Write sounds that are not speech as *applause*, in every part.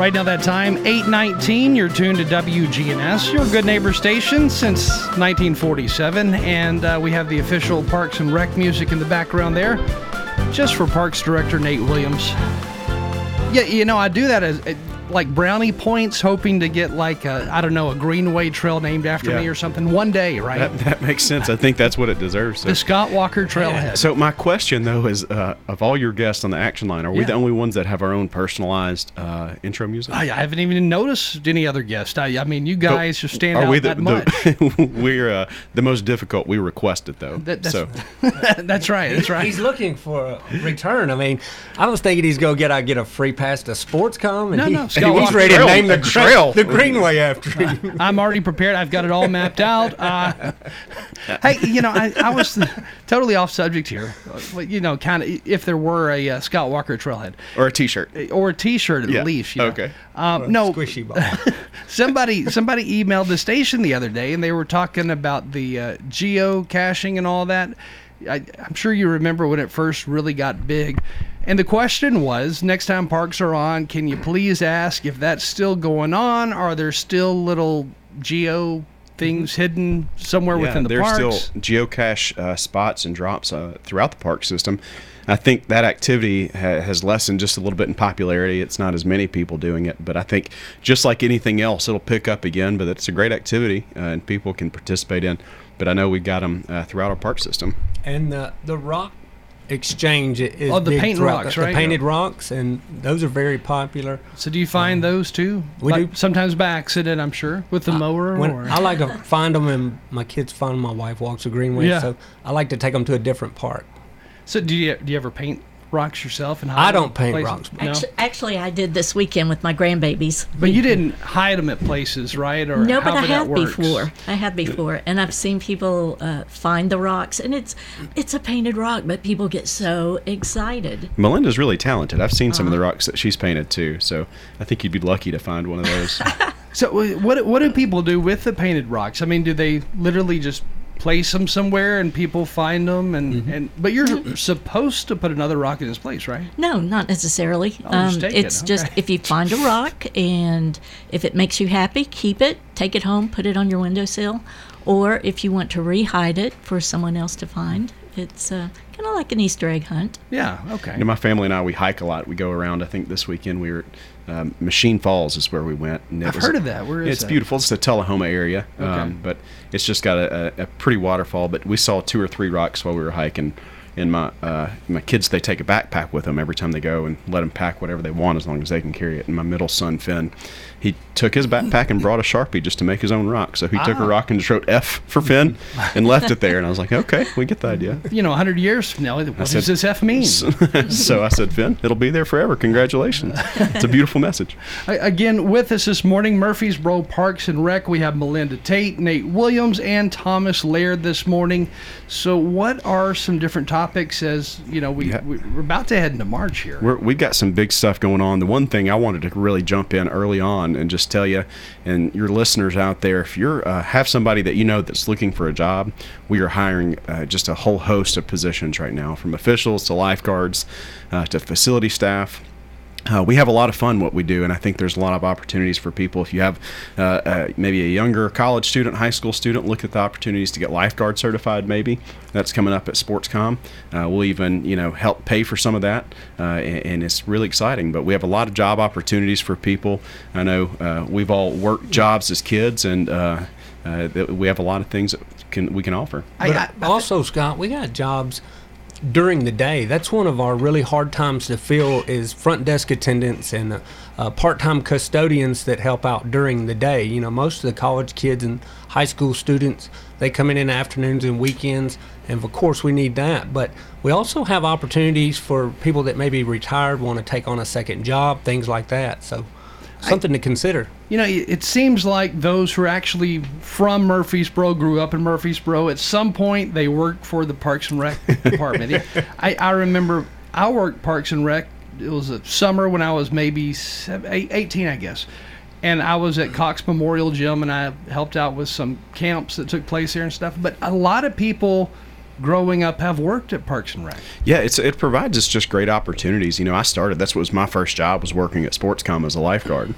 Right now, that time, 819, you're tuned to WGNS, your good neighbor station since 1947. And uh, we have the official Parks and Rec music in the background there, just for Parks Director Nate Williams. Yeah, you know, I do that as like brownie points, hoping to get like a I don't know a Greenway Trail named after Yeah. me or something one day, right? That, that makes sense. I think that's what it deserves. So, the Scott Walker Trailhead. so my question though is, uh, of all your guests on the action line, are we Yeah. the only ones that have our own personalized uh, intro music? I, I haven't even noticed any other guest. I, I mean, you guys just stand are out we the, that much. the *laughs* we're uh, the most difficult? We request it though. That- that's- so *laughs* that's right. That's right. He's looking for a return. I mean, I was thinking he's gonna get I get a free pass to Sportscom, and No, he, no, *laughs* he's Scott Walker ready to name the a trail. the Greenway after him. *laughs* I'm already prepared. I've got it all mapped out. Uh, *laughs* hey, you know, I, I was *laughs* totally off subject here. But, you know, kind of if there were a uh, Scott Walker Trailhead or a T-shirt. or a T-shirt at Yeah, least. You know. okay. Um, no, Squishy ball. somebody somebody emailed the station the other day, and they were talking about the uh, geocaching and all that. I, I'm sure you remember when it first really got big. And the question was, next time parks are on, can you please ask if that's still going on? Are there still little geo things hidden somewhere Yeah, within the park? there's parks? still geocache uh, spots and drops uh, throughout the park system. I think that activity ha- has lessened just a little bit in popularity. It's not as many people doing it, but I think just like anything else, it'll pick up again. But it's a great activity uh, and people can participate in. But I know we've got them uh, throughout our park system. And the the rock exchange is Oh, the big paint rocks, the, the right? painted rocks, and those are very popular. so do you find those too? Um, we Like, do. Sometimes by accident, I'm sure, with the mower. When or... I like to *laughs* find them, and my kids find 'em, My wife walks the Greenway, Yeah. so I like to take them to a different park. So do you do you ever paint rocks yourself? And I hide them don't paint places? rocks. No? Actu- Actually, I did this weekend with my grandbabies. But you didn't hide them at places, right? Or No, but I however have before. I have before, and I've seen people uh, find the rocks, and it's it's a painted rock, but people get so excited. Melinda's really talented. I've seen some Uh-huh. of the rocks that she's painted too. So I think you'd be lucky to find one of those. *laughs* So what what do people do with the painted rocks? I mean, do they literally just place them somewhere and people find them and, Mm-hmm. and but you're supposed to put another rock in its place, right? No, not necessarily. Oh, um, take it, it's just if you find a rock and if it makes you happy, keep it, take it home, put it on your windowsill, or if you want to rehide it for someone else to find, it's uh, kind of like an Easter egg hunt. Yeah. Okay. You know, my family and I, we hike a lot. We go around. I think this weekend we were at um, Machine Falls is where we went. And I've was- heard of that. Where is it's that? beautiful. It's the Tullahoma area, Okay. um, but it's just got a, a, a pretty waterfall. But we saw two or three rocks while we were hiking. And my uh, my kids, they take a backpack with them every time they go and let them pack whatever they want as long as they can carry it. And my middle son Finn, he took his backpack and brought a sharpie just to make his own rock. So he took Ah. a rock and just wrote F for Finn and left it there. And I was like, okay, we get the idea. You know, 100 years from now, what said- does this F mean? *laughs* so I said, Finn, it'll be there forever. Congratulations. It's a beautiful message. Again, with us this morning, Murphy's Murfreesboro Parks and Rec. We have Melinda Tate, Nate Williams, and Thomas Laird this morning. So, what are some different topics as you know we, Yeah. we we're about to head into March here? We're, we've got some big stuff going on. The one thing I wanted to really jump in early on and just tell you, and your listeners out there, if you're uh, have somebody that you know that's looking for a job, we are hiring uh, just a whole host of positions right now, from officials to lifeguards uh, to facility staff. Uh, we have a lot of fun what we do, and I think there's a lot of opportunities for people. If you have uh, uh, maybe a younger college student, high school student, look at the opportunities to get lifeguard certified. Maybe that's coming up at Sportscom. Uh, we'll even you know help pay for some of that, uh, and, and it's really exciting. But we have a lot of job opportunities for people. I know uh, we've all worked jobs as kids, and uh, uh, we have a lot of things that can we can offer. I- But I- also, Scott, we got jobs during the day. That's one of our really hard times to fill is front desk attendants and uh, uh, part-time custodians that help out during the day. You know, most of the college kids and high school students they come in in afternoons and weekends, and of course we need that. But we also have opportunities for people that may be retired, want to take on a second job, things like that. So something to consider. You know, it it seems like those who are actually from Murfreesboro, grew up in Murfreesboro, at some point they worked for the Parks and Rec *laughs* department. I, I remember I worked Parks and Rec. It was a summer when I was maybe seven, eight, 18, I guess. And I was at Cox Memorial Gym and I helped out with some camps that took place there and stuff. But a lot of people growing up have worked at Parks and Rec. Yeah, it's it provides us just great opportunities. You know, I started. That's what was my first job was working at Sportscom as a lifeguard,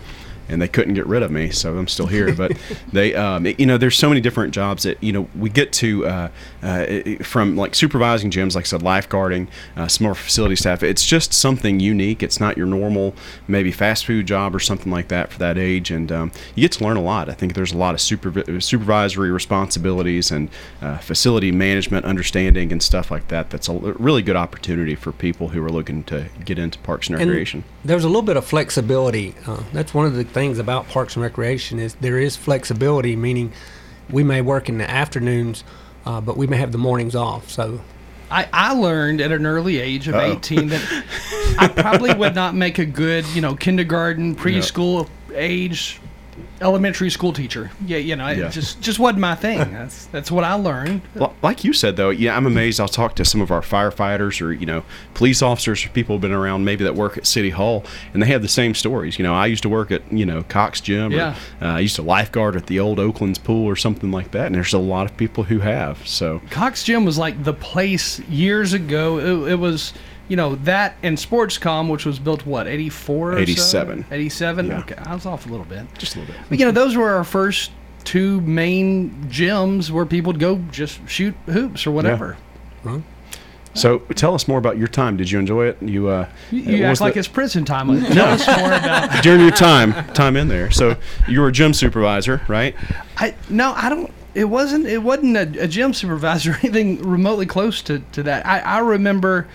and they couldn't get rid of me, so I'm still here. But *laughs* they, um, you know, there's so many different jobs that you know we get to uh, uh, from like supervising gyms, like I said, lifeguarding, uh, some more facility staff. It's just something unique. It's not your normal maybe fast food job or something like that for that age, and um, you get to learn a lot. I think there's a lot of supervi- supervisory responsibilities and uh, facility management understanding and stuff like that. That's a really good opportunity for people who are looking to get into parks and And recreation. There's a little bit of flexibility. Uh, that's one of the things about Parks and Recreation is there is flexibility, meaning we may work in the afternoons, uh, but we may have the mornings off. So I, I learned at an early age of Uh-oh. 18 that *laughs* I probably would not make a good, you know, kindergarten, preschool age, elementary school teacher. Yeah, you know, Yeah. it just just wasn't my thing. *laughs* That's that's what I learned. Like you said, though, yeah, I'm amazed. I'll talk to some of our firefighters or you know police officers or people who've been around maybe that work at City Hall, and they have the same stories. You know, I used to work at you know Cox Gym, or, Yeah. uh, I used to lifeguard at the old Oakland's pool or something like that, and there's a lot of people who have. So Cox Gym was like the place years ago. It, it was, you know, that and Sportscom, which was built what 84, 87. 87. Yeah. Okay, I was off a little bit. just a little bit. But you know, those were our first two main gyms where people would go just shoot hoops or whatever. So tell us more about your time. Did you enjoy it? You uh, You, was act like the- it's prison time. Tell us more about. *laughs* during your time time in there. So you were a gym supervisor, right? I no, I don't. It wasn't. It wasn't a, a gym supervisor or *laughs* anything remotely close to, to that. I, I remember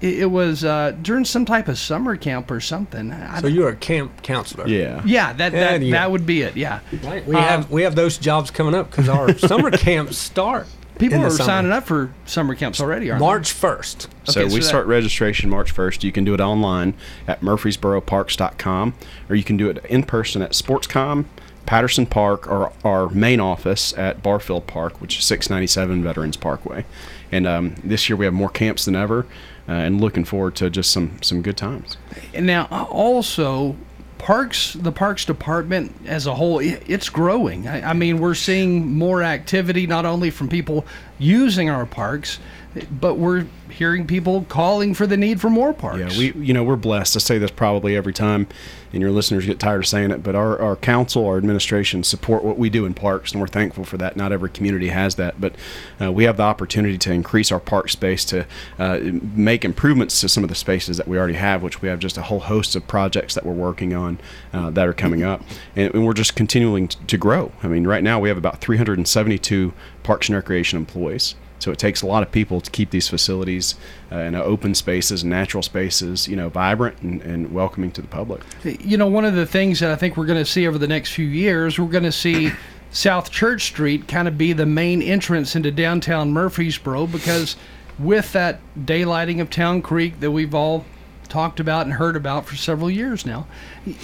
it, it was uh, during some type of summer camp or something. I so don't- you're a camp counselor. Yeah. yeah, that Yeah, that, yeah. that would be it. Yeah, Right. We Um, have we have those jobs coming up because our *laughs* summer camps start. people in the are summer. signing up for summer camps already. Aren't March first. So so we that- start registration March 1st. You can do it online at murfreesboroparks.com or you can do it in person at Sportscom, Patterson Park, or our main office at Barfield Park, which is 697 Veterans Parkway. And um, this year we have more camps than ever uh, and looking forward to just some, some good times. And now uh, also. Parks, the parks department as a whole, it's growing. I, I mean, we're seeing more activity not only from people using our parks, but we're hearing people calling for the need for more parks. Yeah, we you know we're blessed. I say this probably every time, and your listeners get tired of saying it. But our, our council, our administration support what we do in parks, and we're thankful for that. Not every community has that, but uh, we have the opportunity to increase our park space to uh, make improvements to some of the spaces that we already have, which we have just a whole host of projects that we're working on uh, that are coming up, and, and we're just continuing t- to grow. I mean, right now we have about 372 parks and recreation employees. So it takes a lot of people to keep these facilities uh, and open spaces natural spaces, you know, vibrant and, and welcoming to the public. you know, one of the things that I think we're going to see over the next few years, we're going to see *coughs* South Church Street kind of be the main entrance into downtown Murfreesboro because with that daylighting of Town Creek that we've all talked about and heard about for several years now,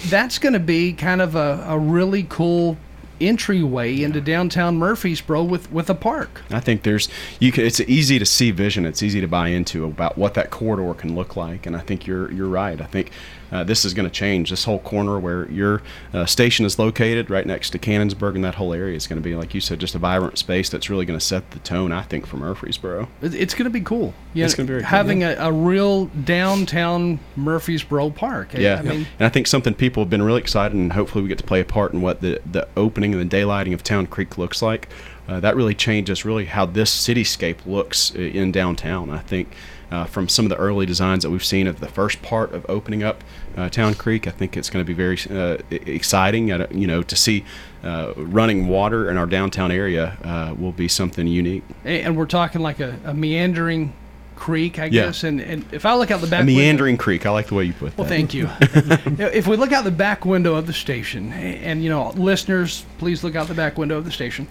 that's going to be kind of a, a really cool entryway into downtown Murfreesboro with, with a park. I think there's you can it's easy to see vision. It's easy to buy into about what that corridor can look like, and I think you're you're right. I think uh, this is going to change this whole corner where your uh, station is located, right next to Cannonsburgh, and that whole area is going to be, like you said, just a vibrant space that's really going to set the tone. I think for Murfreesboro. It's going to be cool. You It's gonna be very cool, having a, a real downtown Murfreesboro park. I- Yeah, I mean, and I think something people have been really excited, and hopefully we get to play a part in what the the opening and the daylighting of Town Creek looks like. Uh, that really changes really how this cityscape looks in downtown. I think uh, from some of the early designs that we've seen of the first part of opening up uh, Town Creek, I think it's going to be very uh, exciting. You know, to see uh, running water in our downtown area uh, will be something unique. And we're talking like a, a meandering creek, I Yeah. guess. And, and if I look out the back A window- meandering creek. I like the way you put that. well, thank you. *laughs* if we look out the back window of the station, and you know, listeners, please look out the back window of the station.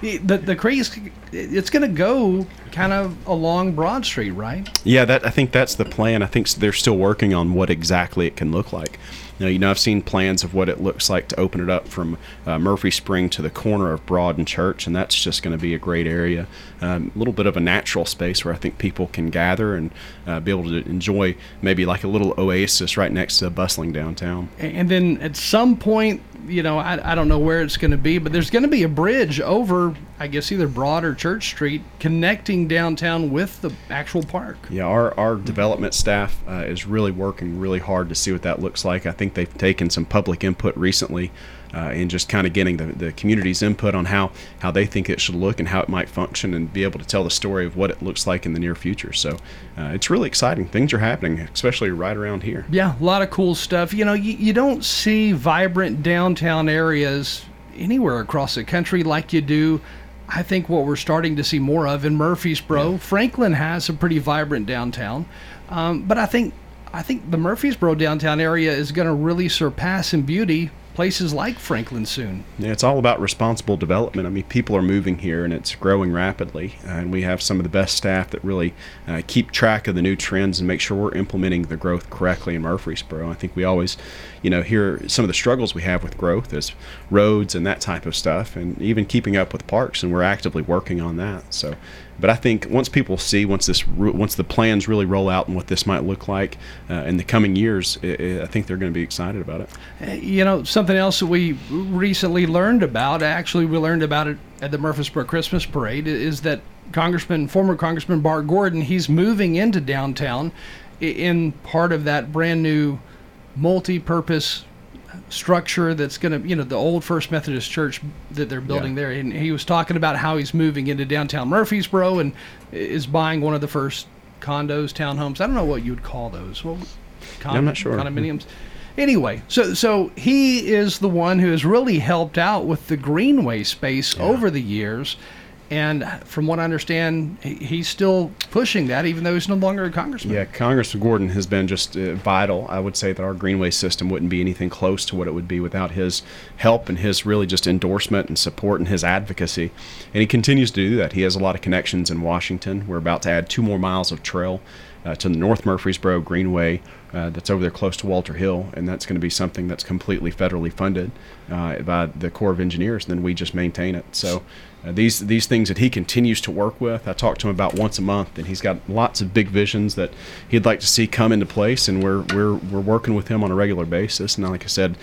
The the creek, it's going to go kind of along Broad Street, right? Yeah, that I think that's the plan. I think they're still working on what exactly it can look like. You know, you know, I've seen plans of what it looks like to open it up from uh, Murfree Spring to the corner of Broad and Church, and that's just going to be a great area. Um, a little bit of a natural space where I think people can gather and uh, be able to enjoy maybe like a little oasis right next to a bustling downtown. And then at some point, you know, I, I don't know where it's going to be, but there's going to be a bridge over, I guess, either Broad or Church Street connecting downtown with the actual park. Yeah, our, our development staff uh, is really working really hard to see what that looks like. I think they've taken some public input recently uh, and just kind of getting the, the community's input on how, how they think it should look and how it might function and be able to tell the story of what it looks like in the near future. So uh, it's really exciting. Things are happening, especially right around here. Yeah, a lot of cool stuff. You know, you, you don't see vibrant downtown areas anywhere across the country like you do. I think what we're starting to see more of in Murfreesboro. Franklin has a pretty vibrant downtown, um, but I think I think the Murfreesboro downtown area is going to really surpass in beauty places like Franklin soon. Yeah, it's all about responsible development. I mean, people are moving here and it's growing rapidly. And we have some of the best staff that really uh, keep track of the new trends and make sure we're implementing the growth correctly in Murfreesboro. I think we always, you know, hear some of the struggles we have with growth is roads and that type of stuff, and even keeping up with parks. And we're actively working on that. So, but I think once people see, once this, once the plans really roll out and what this might look like uh, in the coming years, i i I think they're going to be excited about it. You know, something else that we recently learned about, actually, we learned about it at the Murfreesboro Christmas Parade, is that Congressman, former Congressman Bart Gordon, he's moving into downtown in part of that brand new multi purpose structure that's going to, you know, the old First Methodist Church that they're building Yeah. there. And he was talking about how he's moving into downtown Murfreesboro and is buying one of the first condos, townhomes. I don't know what you would call those. Well, con- I'm not sure. Condominiums. Anyway, so so he is the one who has really helped out with the greenway space over the years, and from what I understand, he's still pushing that, even though he's no longer a congressman. Yeah, Congressman Gordon has been just uh, vital. I would say that our greenway system wouldn't be anything close to what it would be without his help and his really just endorsement and support and his advocacy. And he continues to do that. He has a lot of connections in Washington. We're about to add two more miles of trail uh, to the North Murfreesboro Greenway uh, that's over there close to Walter Hill, and that's going to be something that's completely federally funded uh, by the Corps of Engineers. And then we just maintain it. So uh, these these things that he continues to work with, I talk to him about once a month, and he's got lots of big visions that he'd like to see come into place, and we're we're we're working with him on a regular basis. And like I said.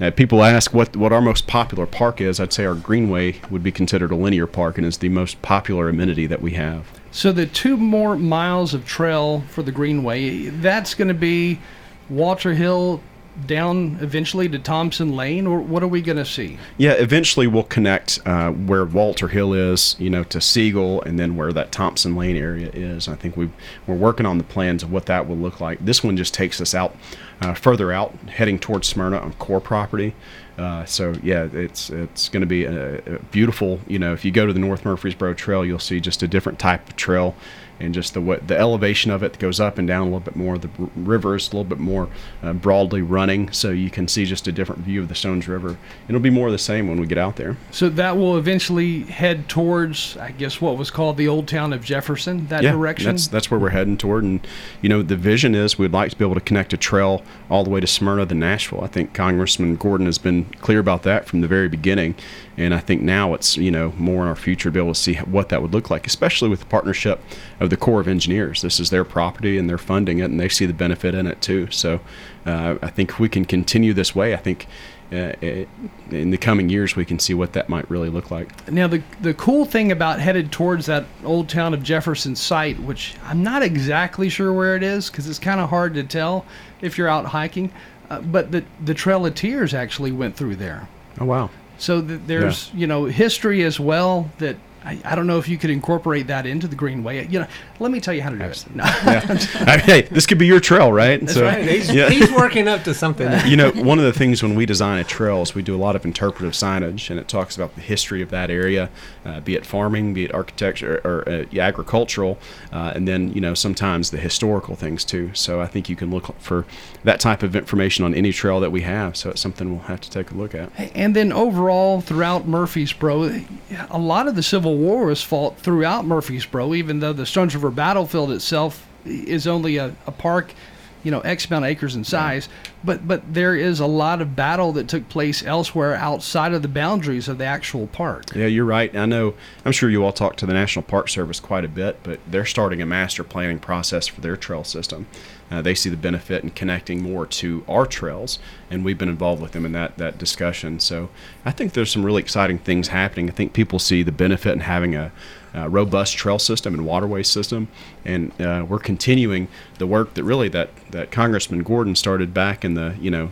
Uh, people ask what what our most popular park is. I'd say our greenway would be considered a linear park and is the most popular amenity that we have. So the two more miles of trail for the greenway, that's going to be Walter Hill down eventually to Thompson Lane, or what are we going to see? Yeah, eventually we'll connect uh, where Walter Hill is, you know, to Siegel, and then where that Thompson Lane area is. I think we we're working on the plans of what that will look like. This one just takes us out uh, further out, heading towards Smyrna on core property. Uh, so yeah, it's it's going to be a, a beautiful. You know, if you go to the North Murfreesboro Trail, you'll see just a different type of trail, and just the what the elevation of it goes up and down a little bit more. The river is a little bit more uh, broadly running, so you can see just a different view of the Stones River. It'll be more of the same when we get out there. So that will eventually head towards, I guess, what was called the old town of Jefferson. That yeah, direction. That's that's where we're heading toward, and you know the vision is we'd like to be able to connect a trail all the way to Smyrna, then Nashville. I think Congressman Gordon has been clear about that from the very beginning, and I think now it's you know more in our future to be able to see what that would look like, especially with the partnership of the Corps of Engineers. This is their property, and they're funding it, and they see the benefit in it too. So uh, I think if we can continue this way. I think. Uh, it, in the coming years, we can see what that might really look like. Now, the the cool thing about headed towards that old town of Jefferson site, which I'm not exactly sure where it is because it's kind of hard to tell if you're out hiking, uh, but the the Trail of Tears actually went through there. Oh wow! So th- there's you know history as well that I, I don't know if you could incorporate that into the greenway. You know, let me tell you how to do it. No. *laughs* Yeah. I mean, hey, this could be your trail, right? That's right. He's, he's working up to something. *laughs* you know, one of the things when we design a trail is we do a lot of interpretive signage, and it talks about the history of that area, uh, be it farming, be it architecture or, uh, agricultural, uh, and then you know sometimes the historical things too. So I think you can look for that type of information on any trail that we have. So it's something we'll have to take a look at. And then overall, throughout Murfreesboro, a lot of the Civil War was fought throughout Murfreesboro, even though the Stones River battlefield itself is only a, a park you know X amount of acres in size, but but there is a lot of battle that took place elsewhere outside of the boundaries of the actual park. Yeah, you're right. I know. I'm sure you all talk to the National Park Service quite a bit, but they're starting a master planning process for their trail system. Uh, they see the benefit in connecting more to our trails, and we've been involved with them in that that discussion. So I think there's some really exciting things happening. I think people see the benefit in having a uh, robust trail system and waterway system, and uh, we're continuing the work that really that that Congressman Gordon started back in the you know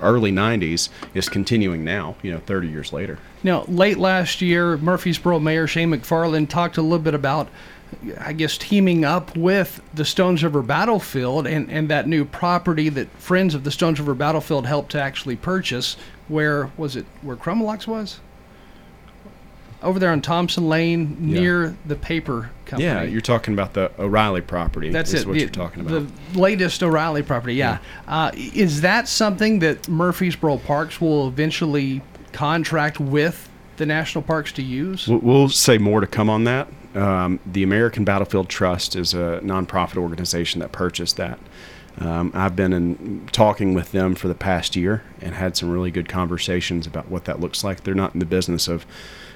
early '90s is continuing now, you know, 30 years later. Now, late last year, Murfreesboro Mayor Shane McFarland talked a little bit about. I guess teaming up with the Stones River Battlefield and, and that new property that Friends of the Stones River Battlefield helped to actually purchase. Where was it? Where Chromalox was? Over there on Thompson Lane near yeah. the paper company. Yeah, you're talking about the O'Reilly property. That's it. What the, you're talking about. The latest O'Reilly property. Yeah. yeah. Uh, is that something that Murfreesboro Parks will eventually contract with the national parks to use? We'll say more to come on that. Um, the American Battlefield Trust is a nonprofit organization that purchased that. Um, I've been in talking with them for the past year and had some really good conversations about what that looks like. They're not in the business of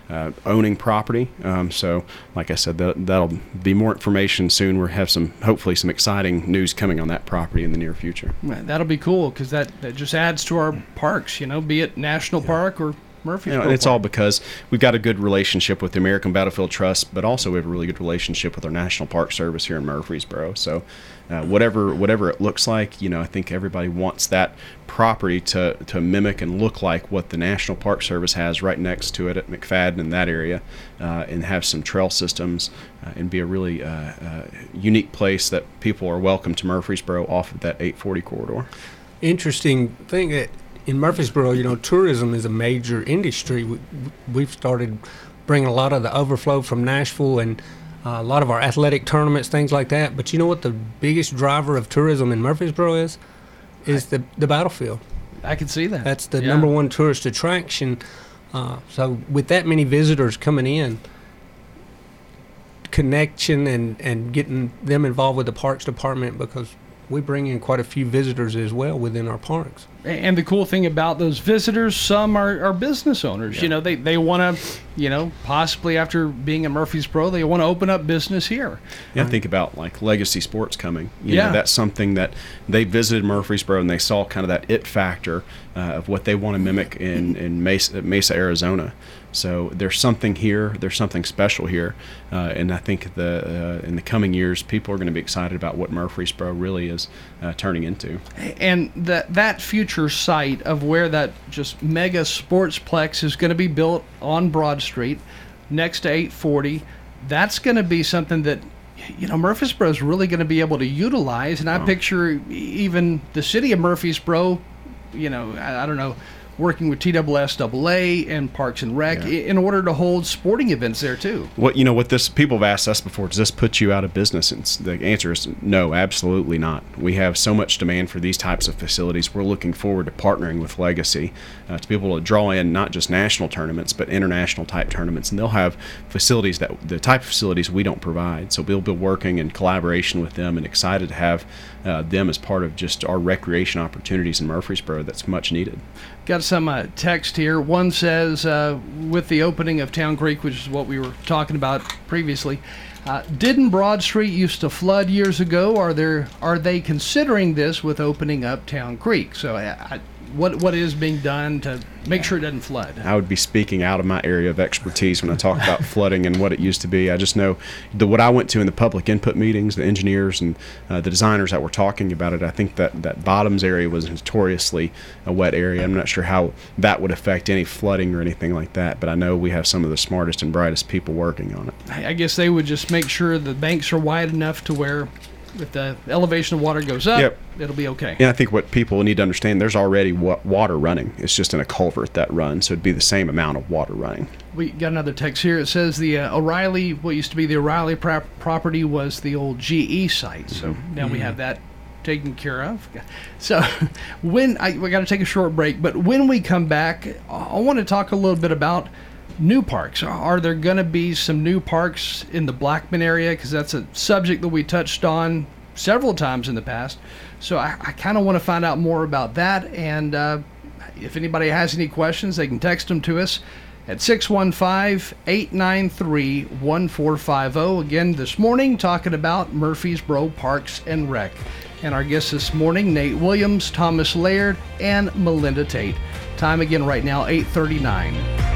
uh, owning property. Um, so, like I said, that, that'll be more information soon. We'll have some, hopefully, some exciting news coming on that property in the near future. That'll be cool because that, that just adds to our parks, you know, be it national yeah. park or Murphy. You know, and it's all because we've got a good relationship with the American Battlefield Trust, but also we have a really good relationship with our National Park Service here in Murfreesboro. So, uh, whatever whatever it looks like, you know, I think everybody wants that property to to mimic and look like what the National Park Service has right next to it at McFadden in that area, uh, and have some trail systems uh, and be a really uh, uh, unique place that people are welcome to Murfreesboro off of that 840 corridor. Interesting thing that in Murfreesboro, you know, tourism is a major industry. We, we've started bringing a lot of the overflow from Nashville and uh, a lot of our athletic tournaments, things like that. But you know what the biggest driver of tourism in Murfreesboro is? Is the the battlefield. I can see that. That's the yeah. number one tourist attraction. Uh, so with that many visitors coming in, connection and and getting them involved with the parks department because we bring in quite a few visitors as well within our parks. And the cool thing about those visitors, some are, are business owners. Yeah. You know, they, they want to, you know, possibly after being at Murfreesboro, they want to open up business here. Yeah, think about like legacy sports coming. You yeah. Know, that's something that they visited Murfreesboro and they saw kind of that it factor uh, of what they want to mimic in, in Mesa, Mesa, Arizona. So there's something here. There's something special here, uh, and I think the uh, in the coming years, people are going to be excited about what Murfreesboro really is uh, turning into. And that that future site of where that just mega sportsplex is going to be built on Broad Street, next to 840, that's going to be something that you know Murfreesboro is really going to be able to utilize. And I picture even the city of Murfreesboro, you know, I, I don't know working with TSSAA and Parks and Rec yeah. in order to hold sporting events there too. What you know, what this people have asked us before, does this put you out of business? And the answer is no, absolutely not. We have so much demand for these types of facilities. We're looking forward to partnering with Legacy uh, to be able to draw in not just national tournaments but international type tournaments, and they'll have facilities that the type of facilities we don't provide. So we'll be working in collaboration with them, and excited to have uh, them as part of just our recreation opportunities in Murfreesboro. That's much needed. Got some uh, text here. One says, uh, with the opening of Town Creek, which is what we were talking about previously, uh, didn't Broad Street used to flood years ago? Are there are they considering this with opening up Town Creek? So I, I, what what is being done to make sure it doesn't flood? I would be speaking out of my area of expertise when I talk about *laughs* flooding and what it used to be. I just know the what I went to in the public input meetings, the engineers and uh, the designers that were talking about it. I think that that bottoms area was notoriously a wet area. I'm not sure how that would affect any flooding or anything like that, but I know we have some of the smartest and brightest people working on it. I guess they would just make sure the banks are wide enough to where if the elevation of water goes up, Yep. it'll be okay. And I think what people need to understand, there's already water running. It's just in a culvert that runs, so it'd be the same amount of water running. We got another text here. It says the uh, O'Reilly, what used to be the O'Reilly prop- property, was the old GE site. So Mm-hmm. now we have that taken care of. *laughs* So when I we got to take a short break, but when we come back, I I want to talk a little bit about new parks. Are there going to be some new parks in the Blackman area? Because that's a subject that we touched on several times in the past. So I, I kind of want to find out more about that. And uh, if anybody has any questions, they can text them to us at 615 893 1450. Again, this morning, talking about Murfreesboro Parks and Rec. And our guests this morning, Nate Williams, Thomas Laird, and Melinda Tate. Time again right now, 839.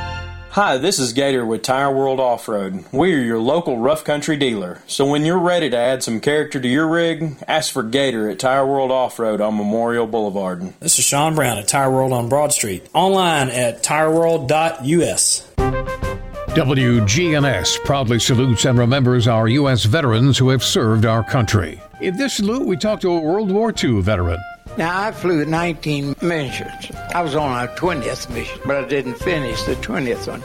Hi, this is Gator with Tire World Off Road. We are your local rough country dealer. So when you're ready to add some character to your rig, ask for Gator at Tire World Off Road on Memorial Boulevard. This is Sean Brown at Tire World on Broad Street. Online at tireworld.us. WGNS proudly salutes and remembers our U.S. veterans who have served our country. In this salute, we talk to a World War II veteran. Now, I flew 19 missions. I was on our 20th mission, but I didn't finish the 20th one.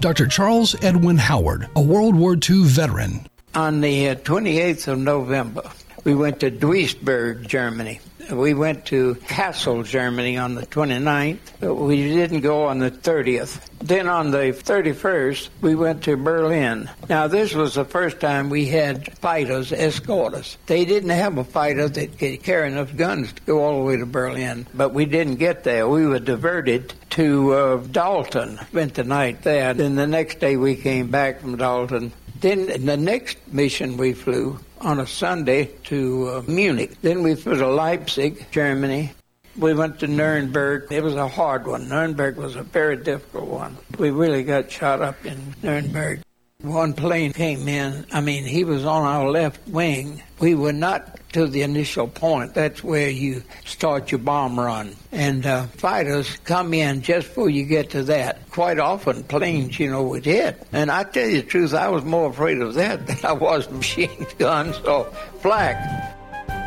Dr. Charles Edwin Howard, a World War II veteran. On the uh, 28th of November, we went to Duisburg, Germany. We went to Kassel, Germany on the 29th, but we didn't go on the 30th. Then on the 31st, we went to Berlin. Now, this was the first time we had fighters escort us. They didn't have a fighter that could carry enough guns to go all the way to Berlin, but we didn't get there. We were diverted to uh, Dalton, spent the night there. Then the next day we came back from Dalton. Then the next mission we flew on a Sunday to uh, Munich. Then we flew to Leipzig, Germany. We went to Nuremberg. It was a hard one. Nuremberg was a very difficult one. We really got shot up in Nuremberg. One plane came in. I mean, he was on our left wing. We were not to the initial point. That's where you start your bomb run. And uh, fighters come in just before you get to that. Quite often, planes, you know, would hit. And I tell you the truth, I was more afraid of that *laughs* than I was machine *laughs* guns or flak.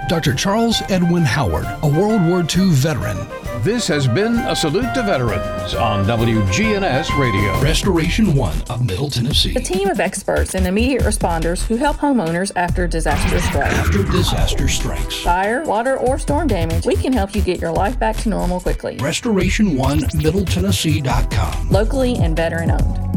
Dr. Charles Edwin Howard, a World War II veteran. This has been a salute to veterans on WGNS Radio. Restoration One of Middle Tennessee. A team of experts and immediate responders who help homeowners after disaster strikes. After disaster strikes. Fire, water, or storm damage, we can help you get your life back to normal quickly. Restoration One MiddleTennessee.com. Locally and veteran owned.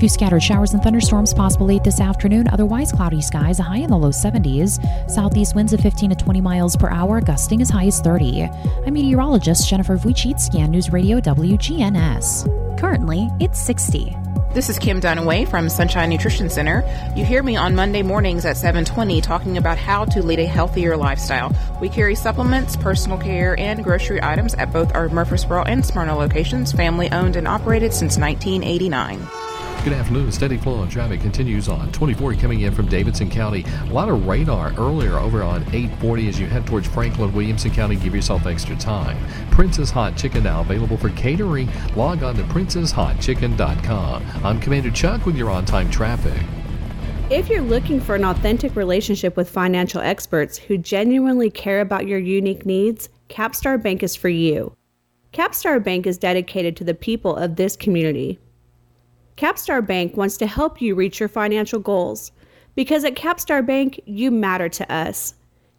Few scattered showers and thunderstorms possible late this afternoon. Otherwise, cloudy skies, a high in the low 70s. Southeast winds of 15 to 20 miles per hour, gusting as high as 30. I'm meteorologist Jennifer Wojcicki on News Radio WGNS. Currently, it's 60. This is Kim Dunaway from Sunshine Nutrition Center. You hear me on Monday mornings at 7:20 talking about how to lead a healthier lifestyle. We carry supplements, personal care, and grocery items at both our Murfreesboro and Smyrna locations, family owned and operated since 1989. Good afternoon. Steady flow of traffic continues on 24 coming in from Davidson County. A lot of radar earlier over on 840 as you head towards Franklin, Williamson County. Give yourself extra time. Prince's Hot Chicken now available for catering. Log on to princeshotchicken.com. I'm Commander Chuck with your on time traffic. If you're looking for an authentic relationship with financial experts who genuinely care about your unique needs, Capstar Bank is for you. Capstar Bank is dedicated to the people of this community. Capstar Bank wants to help you reach your financial goals because at Capstar Bank, you matter to us.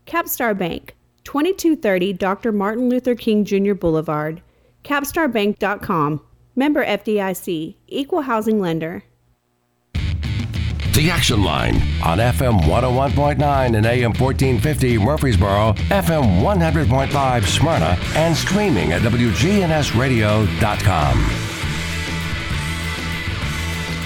Capstar Bank, 2230 Dr. Martin Luther King Jr. Boulevard, capstarbank.com. Member FDIC, Equal Housing Lender. The Action Line on FM 101.9 and AM 1450 Murfreesboro, FM 100.5 Smyrna, and streaming at WGNSradio.com.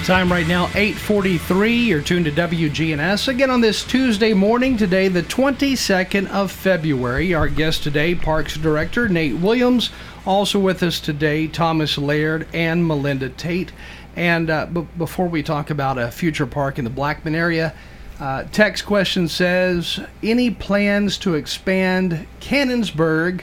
Time right now, 843. You're tuned to WGNS. Again on this Tuesday morning, today, the 22nd of February. Our guest today, Parks Director Nate Williams. Also with us today, Thomas Laird and Melinda Tate. And uh, b- before we talk about a future park in the Blackman area, uh, text question says, any plans to expand Cannonsburgh?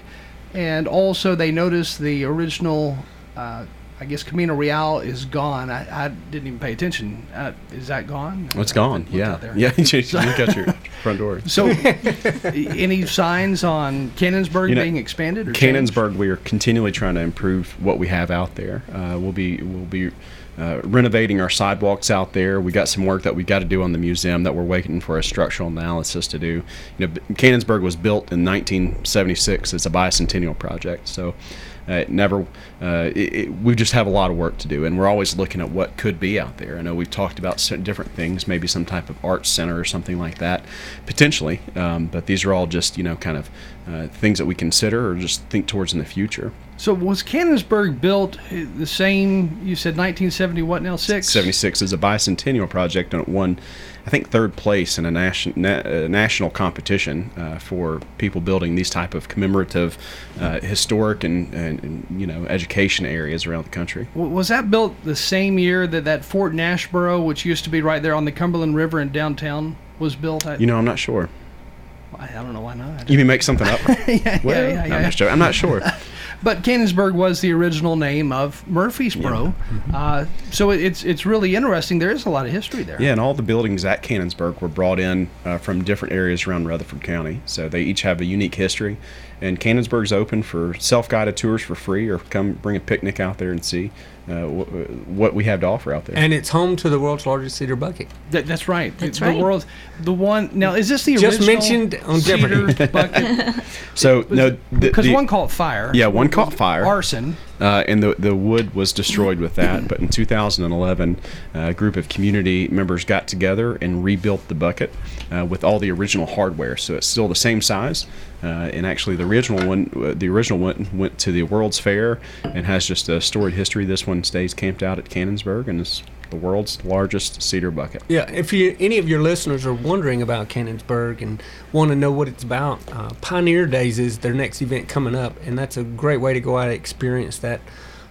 And also, they noticed the original, uh, I guess, Camino Real is gone. I, I didn't even pay attention. Uh, is that gone? It's gone. Yeah. *laughs* Yeah. you look out your *laughs* front door. So, *laughs* any signs on Cannonsburgh You know, being expanded? Or changed? Cannonsburgh, we are continually trying to improve what we have out there. Uh, we'll be we'll be uh, renovating our sidewalks out there. We got some work that we got to do on the museum that we're waiting for a structural analysis to do. You know, Cannonsburgh was built in 1976. It's a bicentennial project, so. Uh, it never, uh, it, it, we just have a lot of work to do, and we're always looking at what could be out there. I know we've talked about different things, maybe some type of arts center or something like that, potentially. Um, but these are all just, you know, kind of uh, things that we consider or just think towards in the future. So, was Cannonsburgh built the same? You said 1970, what now? Six? 76 is a bicentennial project, and it won, I think, third place in a nation, na- uh, national competition uh, for people building these type of commemorative, uh, historic, and, and, and you know education areas around the country. Was that built the same year that that Fort Nashborough, which used to be right there on the Cumberland River in downtown, was built? I, You know, I'm not sure. I, don't know why not. You may make something up. *laughs* yeah, Well, yeah, yeah, I'm, yeah. just joking. I'm not sure. *laughs* But Cannonsburgh was the original name of Murfreesboro, uh, so it, it's it's really interesting. There is a lot of history there. Yeah, and all the buildings at Cannonsburgh were brought in uh, from different areas around Rutherford County. So they each have a unique history. And Cannonsburgh's open for self guided tours for free or come bring a picnic out there and see uh, wh- what we have to offer out there. And it's home to the world's largest cedar bucket. That, that's right. That's the, right. The world, the one now is this the Just original mentioned on cedar Jeopardy. bucket? *laughs* so, no. Because one caught fire. Yeah, one caught fire. Arson. Uh, and the, the wood was destroyed with that. But in 2011, uh, a group of community members got together and rebuilt the bucket uh, with all the original hardware. So it's still the same size. Uh, and actually, the original one, uh, the original one went to the World's Fair and has just a storied history. This one stays camped out at Cannonsburgh and is the world's largest cedar bucket. Yeah, if you any of your listeners are wondering about Cannonsburgh and want to know what it's about, uh, Pioneer Days is their next event coming up, and that's a great way to go out and experience that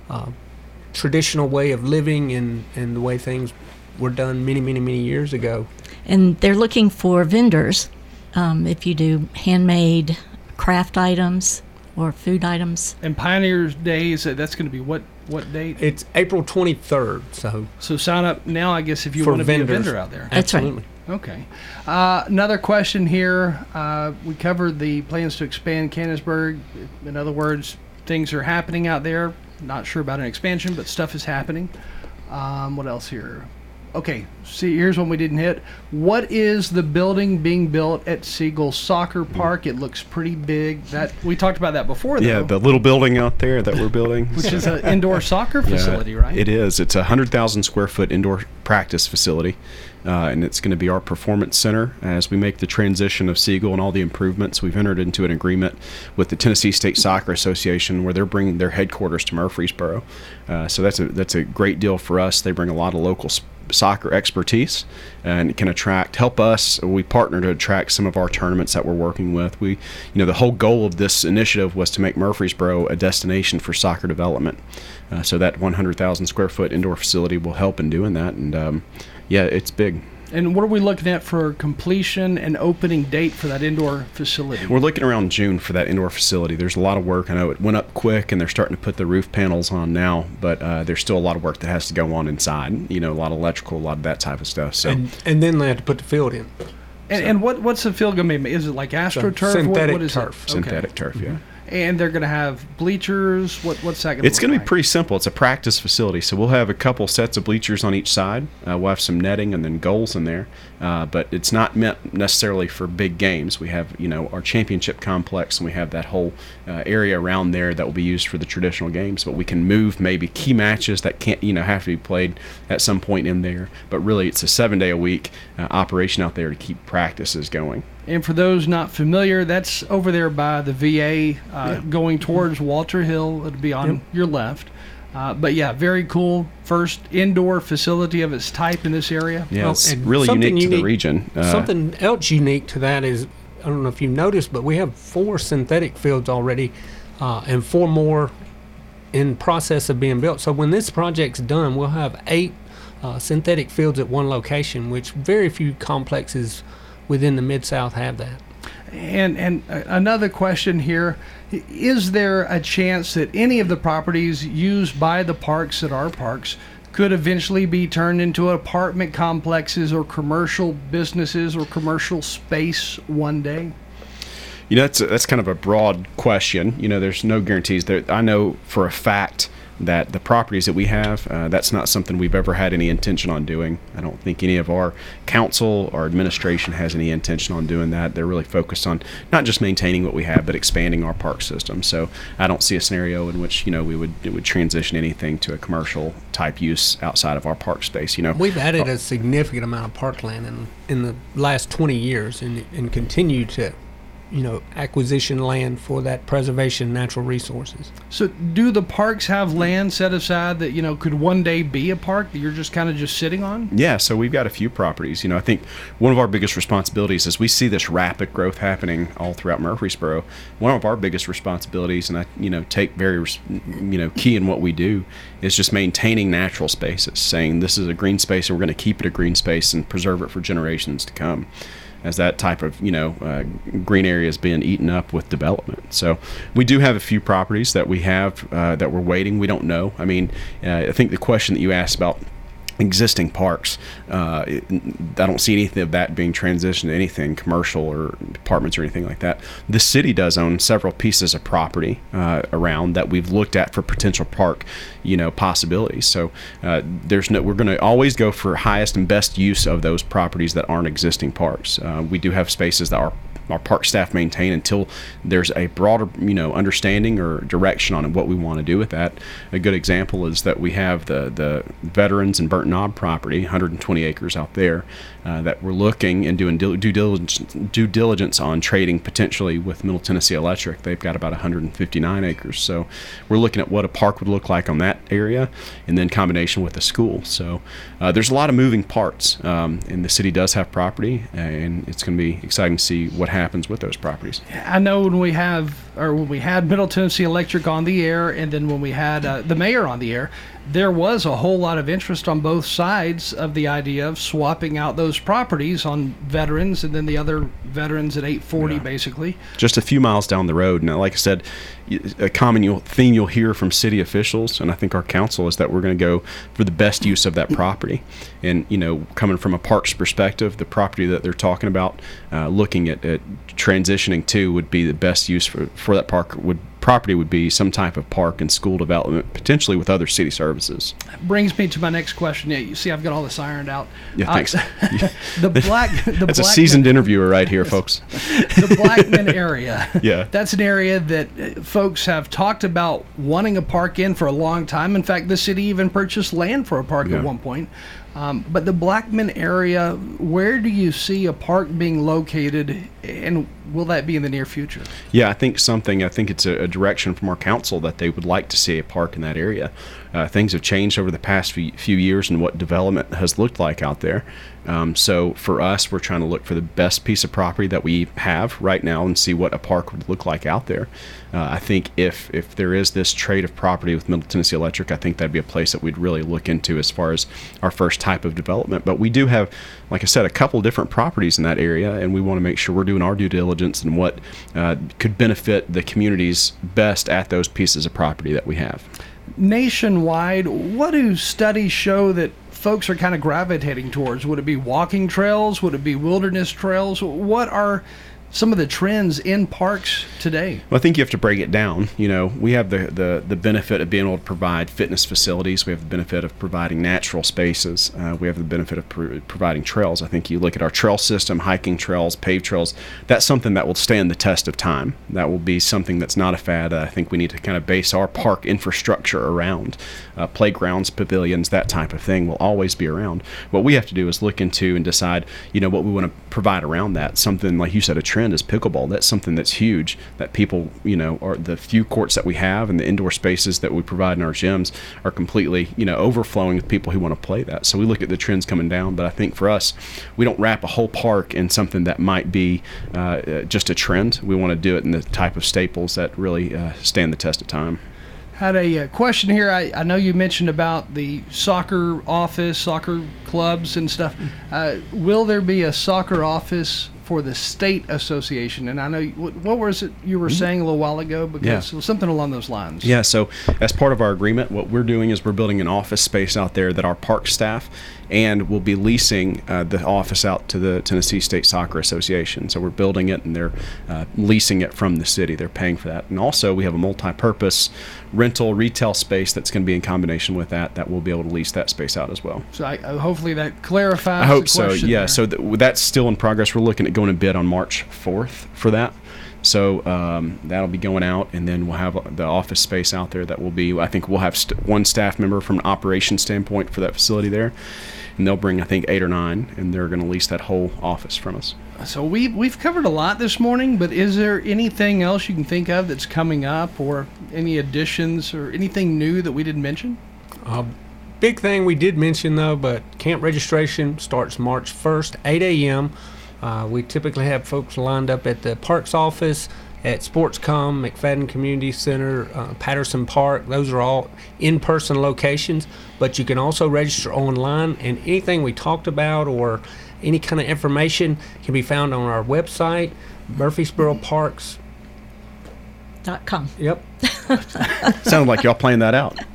uh, traditional way of living and, and the way things were done many, many, many years ago. And they're looking for vendors. Um, if you do handmade craft items or food items, And Pioneers Days. uh, That's going to be what what date? It's April 23rd. So so sign up now. I guess if you want to be a vendor out there. That's right. Absolutely. Okay. Uh, another question here. Uh, we covered the plans to expand Cannonsburgh. In other words, things are happening out there. Not sure about an expansion, but stuff is happening. Um, what else here? Okay, see, here's one we didn't hit. What is the building being built at Siegel Soccer Park? It looks pretty big. That we talked about that before, though. Yeah, the little building out there that we're building, Which is an indoor *laughs* soccer Yeah, facility, right? It is. It's a hundred thousand square foot indoor practice facility, uh, and it's going to be our performance center as we make the transition of Siegel and all the improvements. We've entered into an agreement with the Tennessee State Soccer Association where they're bringing their headquarters to Murfreesboro. Uh, so that's a that's a great deal for us. They bring a lot of local. s- soccer expertise and can attract help us. We partner to attract some of our tournaments that we're working with. We you know the whole goal of this initiative was to make murfreesboro a destination for soccer development. Uh, so that 100,000 square foot indoor facility will help in doing that. And um, yeah it's big And what are we looking at for completion and opening date for that indoor facility? We're looking around June for that indoor facility. There's a lot of work. I know it went up quick, and they're starting to put the roof panels on now, but uh, there's still a lot of work that has to go on inside. You know, a lot of electrical, a lot of that type of stuff. So, And, and then they have to put the field in. And, and what what's the field going to be? Is it like AstroTurf? What- synthetic what is turf. It? Okay. synthetic turf, yeah. And they're going to have bleachers. What, what's that going to It's going to be pretty simple. It's a practice facility, so we'll have a couple sets of bleachers on each side. Uh, we'll have some netting and then goals in there, uh, but it's not meant necessarily for big games. We have you know our championship complex, and we have that whole uh, area around there that will be used for the traditional games. But we can move maybe key matches that can't you know have to be played at some point in there. But really, it's a seven day a week uh, operation out there to keep practices going. And for those not familiar, that's over there by the VA, uh, Yeah. going towards Walter Hill. It'll be on Yep. your left. Uh, but yeah, very cool. First indoor facility of its type in this area. Yeah, it's and really something unique to the region. Uh, something else unique to that is I don't know if you've noticed, but we have four synthetic fields already, uh, and four more in process of being built. So when this project's done, we'll have eight uh, synthetic fields at one location, which very few complexes within the mid South have that. And and uh, another question here: Is there a chance that any of the properties used by the parks at our parks could eventually be turned into apartment complexes or commercial businesses or commercial space one day? You know, that's that's kind of a broad question. You know, there's no guarantees. There, I know for a fact that the properties that we have, uh, that's not something we've ever had any intention on doing. I don't think any of our council or administration has any intention on doing that. They're really focused on not just maintaining what we have, but expanding our park system. So I don't see a scenario in which you know we would it would transition anything to a commercial type use outside of our park space. You know, We've added a significant amount of parkland in in the last 20 years, and and continue to, you know, acquisition land for that preservation natural resources. So, do the parks have land set aside that you know could one day be a park that you're just kind of just sitting on? Yeah, so we've got a few properties. You know, I think one of our biggest responsibilities as we see this rapid growth happening all throughout Murfreesboro, one of our biggest responsibilities, and I, you know, take very, you know, key in what we do, is just maintaining natural spaces. Saying this is a green space, and we're going to keep it a green space and preserve it for generations to come. As that type of you know uh, green area is being eaten up with development, so we do have a few properties that we have uh, that we're waiting. We don't know. I mean, uh, I think the question that you asked about existing parks. Uh, it- I don't see anything of that being transitioned to anything commercial or apartments or anything like that. The city does own several pieces of property uh, around that we've looked at for potential park, you know, possibilities. So uh, there's no. We're going to always go for highest and best use of those properties that aren't existing parks. Uh, we do have spaces that are our park staff maintain until there's a broader, you know, understanding or direction on what we want to do with that. A good example is that we have the the veterans and Burnt Knob property, 120 acres out there, uh, that we're looking and doing due diligence due diligence on trading potentially with Middle Tennessee Electric. They've got about 159 acres, so we're looking at what a park would look like on that area, and then combination with the school. So uh, there's a lot of moving parts, um, and the city does have property, and it's going to be exciting to see what happens with those properties. I know when we have, or when we had Middle Tennessee Electric on the air, and then when we had uh, the mayor on the air, there was a whole lot of interest on both sides of the idea of swapping out those properties on veterans and then the other veterans at 840, basically. just a few miles down the road. Now, like I said, a common you'll, theme you'll hear from city officials, and I think our council is that we're going to go for the best use of that property. And you know, coming from a parks perspective, the property that they're talking about, uh, looking at, at transitioning to would be the best use for, for that park would property would be some type of park and school development, potentially with other city services. Brings me to my next question. Yeah, you see, I've got all this ironed out. Yeah, Uh, thanks. *laughs* the *laughs* black, the That's a Blackman- seasoned interviewer right here, folks. *laughs* the Blackman area. Yeah. That's an area that uh, folks have talked about wanting a park in for a long time. In fact, the city even purchased land for a park Yeah. at one point. Um, but the Blackman area, where do you see a park being located, and will that be in the near future? Yeah, I think something. I think it's a, a direction from our council that they would like to see a park in that area. Uh, things have changed over the past few, few years and what development has looked like out there. Um, so for us, we're trying to look for the best piece of property that we have right now and see what a park would look like out there. Uh, I think if if there is this trade of property with Middle Tennessee Electric, I think that'd be a place that we'd really look into as far as our first type of development. But we do have, like I said, a couple different properties in that area, and we want to make sure we're doing our due diligence and what uh, could benefit the communities best at those pieces of property that we have. Nationwide, what do studies show that folks are kind of gravitating towards? Would it be walking trails? Would it be wilderness trails? What are some of the trends in parks today? Well, I think you have to break it down. You know, we have the, the, the benefit of being able to provide fitness facilities. We have the benefit of providing natural spaces. Uh, we have the benefit of pro- providing trails. I think you look at our trail system, hiking trails, paved trails. That's something that will stand the test of time. That will be something that's not a fad. I think we need to kind of base our park infrastructure around. Uh, playgrounds, pavilions, that type of thing will always be around. What we have to do is look into and decide, you know, what we want to provide around that. Something like you said, a trend is pickleball. That's something that's huge. That people, you know, are the few courts that we have and the indoor spaces that we provide in our gyms are completely, you know, overflowing with people who want to play that. So we look at the trends coming down. But I think for us, we don't wrap a whole park in something that might be uh, just a trend. We want to do it in the type of staples that really uh, stand the test of time. Had a uh, question here. I, I know you mentioned about the soccer office, soccer clubs, and stuff. Uh, will there be a soccer office for the state association? And I know what, what was it you were mm-hmm. saying a little while ago? Because Yeah. something along those lines. Yeah, so as part of our agreement, what we're doing is we're building an office space out there that our park staff and we'll be leasing uh, the office out to the Tennessee State Soccer Association. So we're building it and they're uh, leasing it from the city. They're paying for that. And also, we have a multi purpose rental retail space that's going to be in combination with that, that we'll be able to lease that space out as well. So I, uh, hopefully that clarifies. I hope so. Yeah. there. So th- that's still in progress. We're looking at going to bid on March 4th for that. So um, that'll be going out, and then we'll have the office space out there that will be. I think we'll have st- one staff member from an operations standpoint for that facility there, and they'll bring I think eight or nine, and they're going to lease that whole office from us. So we've we've covered a lot this morning, but is there anything else you can think of that's coming up, or any additions, or anything new that we didn't mention? Uh, big thing we did mention though, but camp registration starts March 1st, 8 a.m. Uh, we typically have folks lined up at the parks office, at Sportscom, McFadden Community Center, uh, Patterson Park. Those are all in-person locations, but you can also register online. And anything we talked about or any kind of information can be found on our website, Murfreesboro Parks. Dot com. Yep. Sounded like y'all planned that out. *laughs*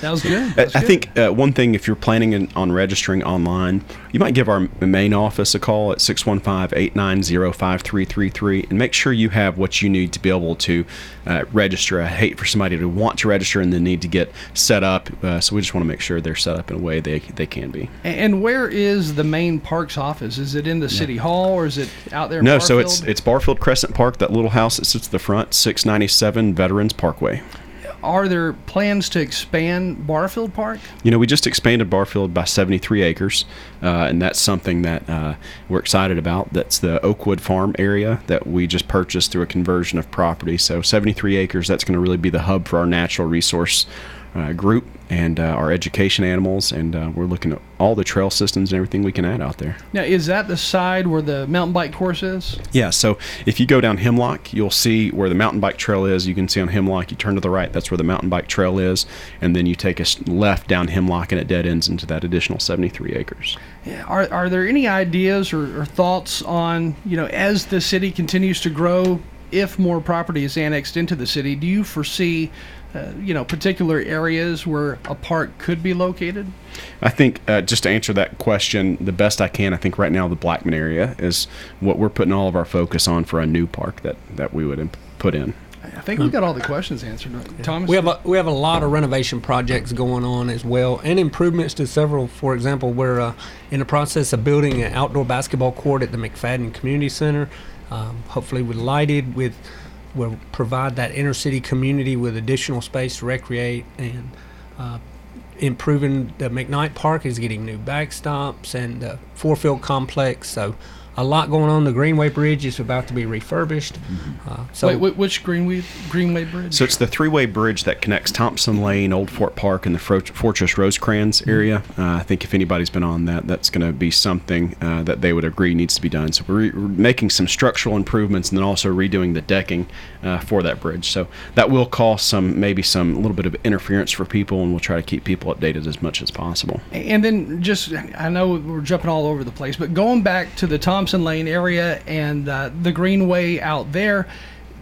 That was good. I, That was I good. think uh, one thing, if you're planning in, on registering online, you might give our main office a call at 615-890-5333 and make sure you have what you need to be able to uh, register. I hate for somebody to want to register and then need to get set up. Uh, so we just want to make sure they're set up in a way they, they can be. And where is the main parks office? Is it in the city hall or is it out there? In No, so it's it's Barfield Crescent Park, that little house that sits at the front, 697 Veterans Parkway. Are there plans to expand Barfield Park? You know, we just expanded Barfield by 73 acres, uh, and that's something that uh, we're excited about. That's the Oakwood Farm area that we just purchased through a conversion of property. So 73 acres, that's going to really be the hub for our natural resource uh, group and uh, our education animals, and uh, we're looking at all the trail systems and everything we can add out there. Now, is that the side where the mountain bike course is? Yeah, so if you go down Hemlock, you'll see where the mountain bike trail is. You can see on Hemlock, you turn to the right, that's where the mountain bike trail is, and then you take a left down Hemlock, and it dead ends into that additional 73 acres. Yeah, Are, are there any ideas or, or thoughts on, you know, as the city continues to grow, if more property is annexed into the city, do you foresee, uh, you know, particular areas where a park could be located? I think uh, just to answer that question the best I can, I think right now the Blackman area is what we're putting all of our focus on for a new park that, that we would imp- put in. I think we've got all the questions answered. Thomas? We have a, we have a lot of renovation projects going on as well, and improvements to several. For example, we're uh, in the process of building an outdoor basketball court at the McFadden Community Center. Um, hopefully, with lighted, with will provide that inner city community with additional space to recreate and uh, improving the McKnight Park is getting new backstops and the four field complex. So a lot going on. The Greenway Bridge is about to be refurbished. Uh, so Wait, wait, which Greenway, Greenway Bridge? So it's the three-way bridge that connects Thompson Lane, Old Fort Park, and the Fro- Fortress Rosecrans area. Uh, I think if anybody's been on that, that's going to be something uh, that they would agree needs to be done. So we're, re- we're making some structural improvements and then also redoing the decking uh, for that bridge. So that will cause some, maybe some, a little bit of interference for people, and we'll try to keep people updated as much as possible. And then just, I know we're jumping all over the place, but going back to the Thompson Lane area and uh, the Greenway out there,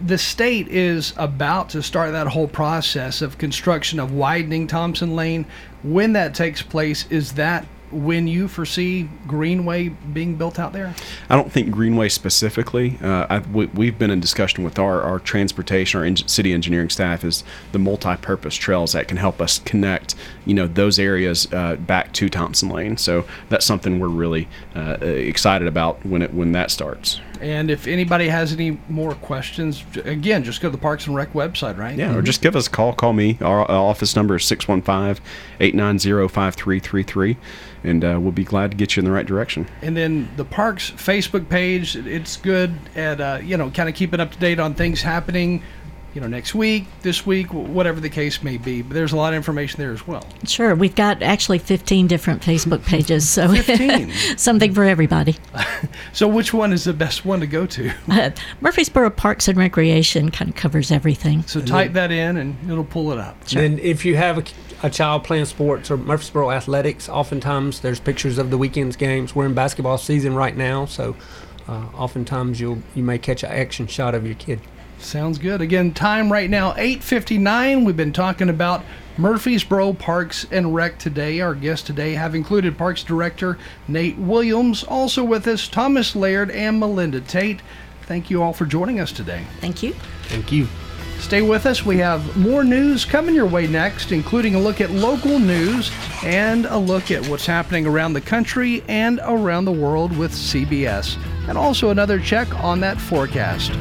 the state is about to start that whole process of construction of widening Thompson Lane. When that takes place, is that when you foresee Greenway being built out there? I don't think Greenway specifically. Uh, we, have been in discussion with our, our transportation, our en- city engineering staff, is the multi-purpose trails that can help us connect, you know, those areas uh, back to Thompson Lane. So that's something we're really uh, excited about when it when that starts. And if anybody has any more questions, again, just go to the Parks and Rec website, right? Yeah, mm-hmm. or just give us a call. Call me. Our office number is 615 890 5333 and uh, we'll be glad to get you in the right direction. And then the park's Facebook page, it's good at uh, you know kind of keeping up to date on things happening. You know, next week, this week, whatever the case may be. But there's a lot of information there as well. Sure, we've got actually 15 different Facebook pages, so *laughs* 15. something for everybody. *laughs* so, which one is the best one to go to? *laughs* Uh, Murfreesboro Parks and Recreation kind of covers everything. So type that in, and it'll pull it up. Sure. And if you have a a child playing sports or Murfreesboro athletics, oftentimes there's pictures of the weekend's games. We're in basketball season right now, so uh, oftentimes you'll you may catch an action shot of your kid. Sounds good. Again, time right now 8:59. We've been talking about Murfreesboro Parks and Rec today. Our guests today have included Parks Director Nate Williams, also with us Thomas Laird and Melinda Tate. Thank you all for joining us today. Thank you. Thank you. Stay with us. We have more news coming your way next, including a look at local news and a look at what's happening around the country and around the world with CBS, and also another check on that forecast.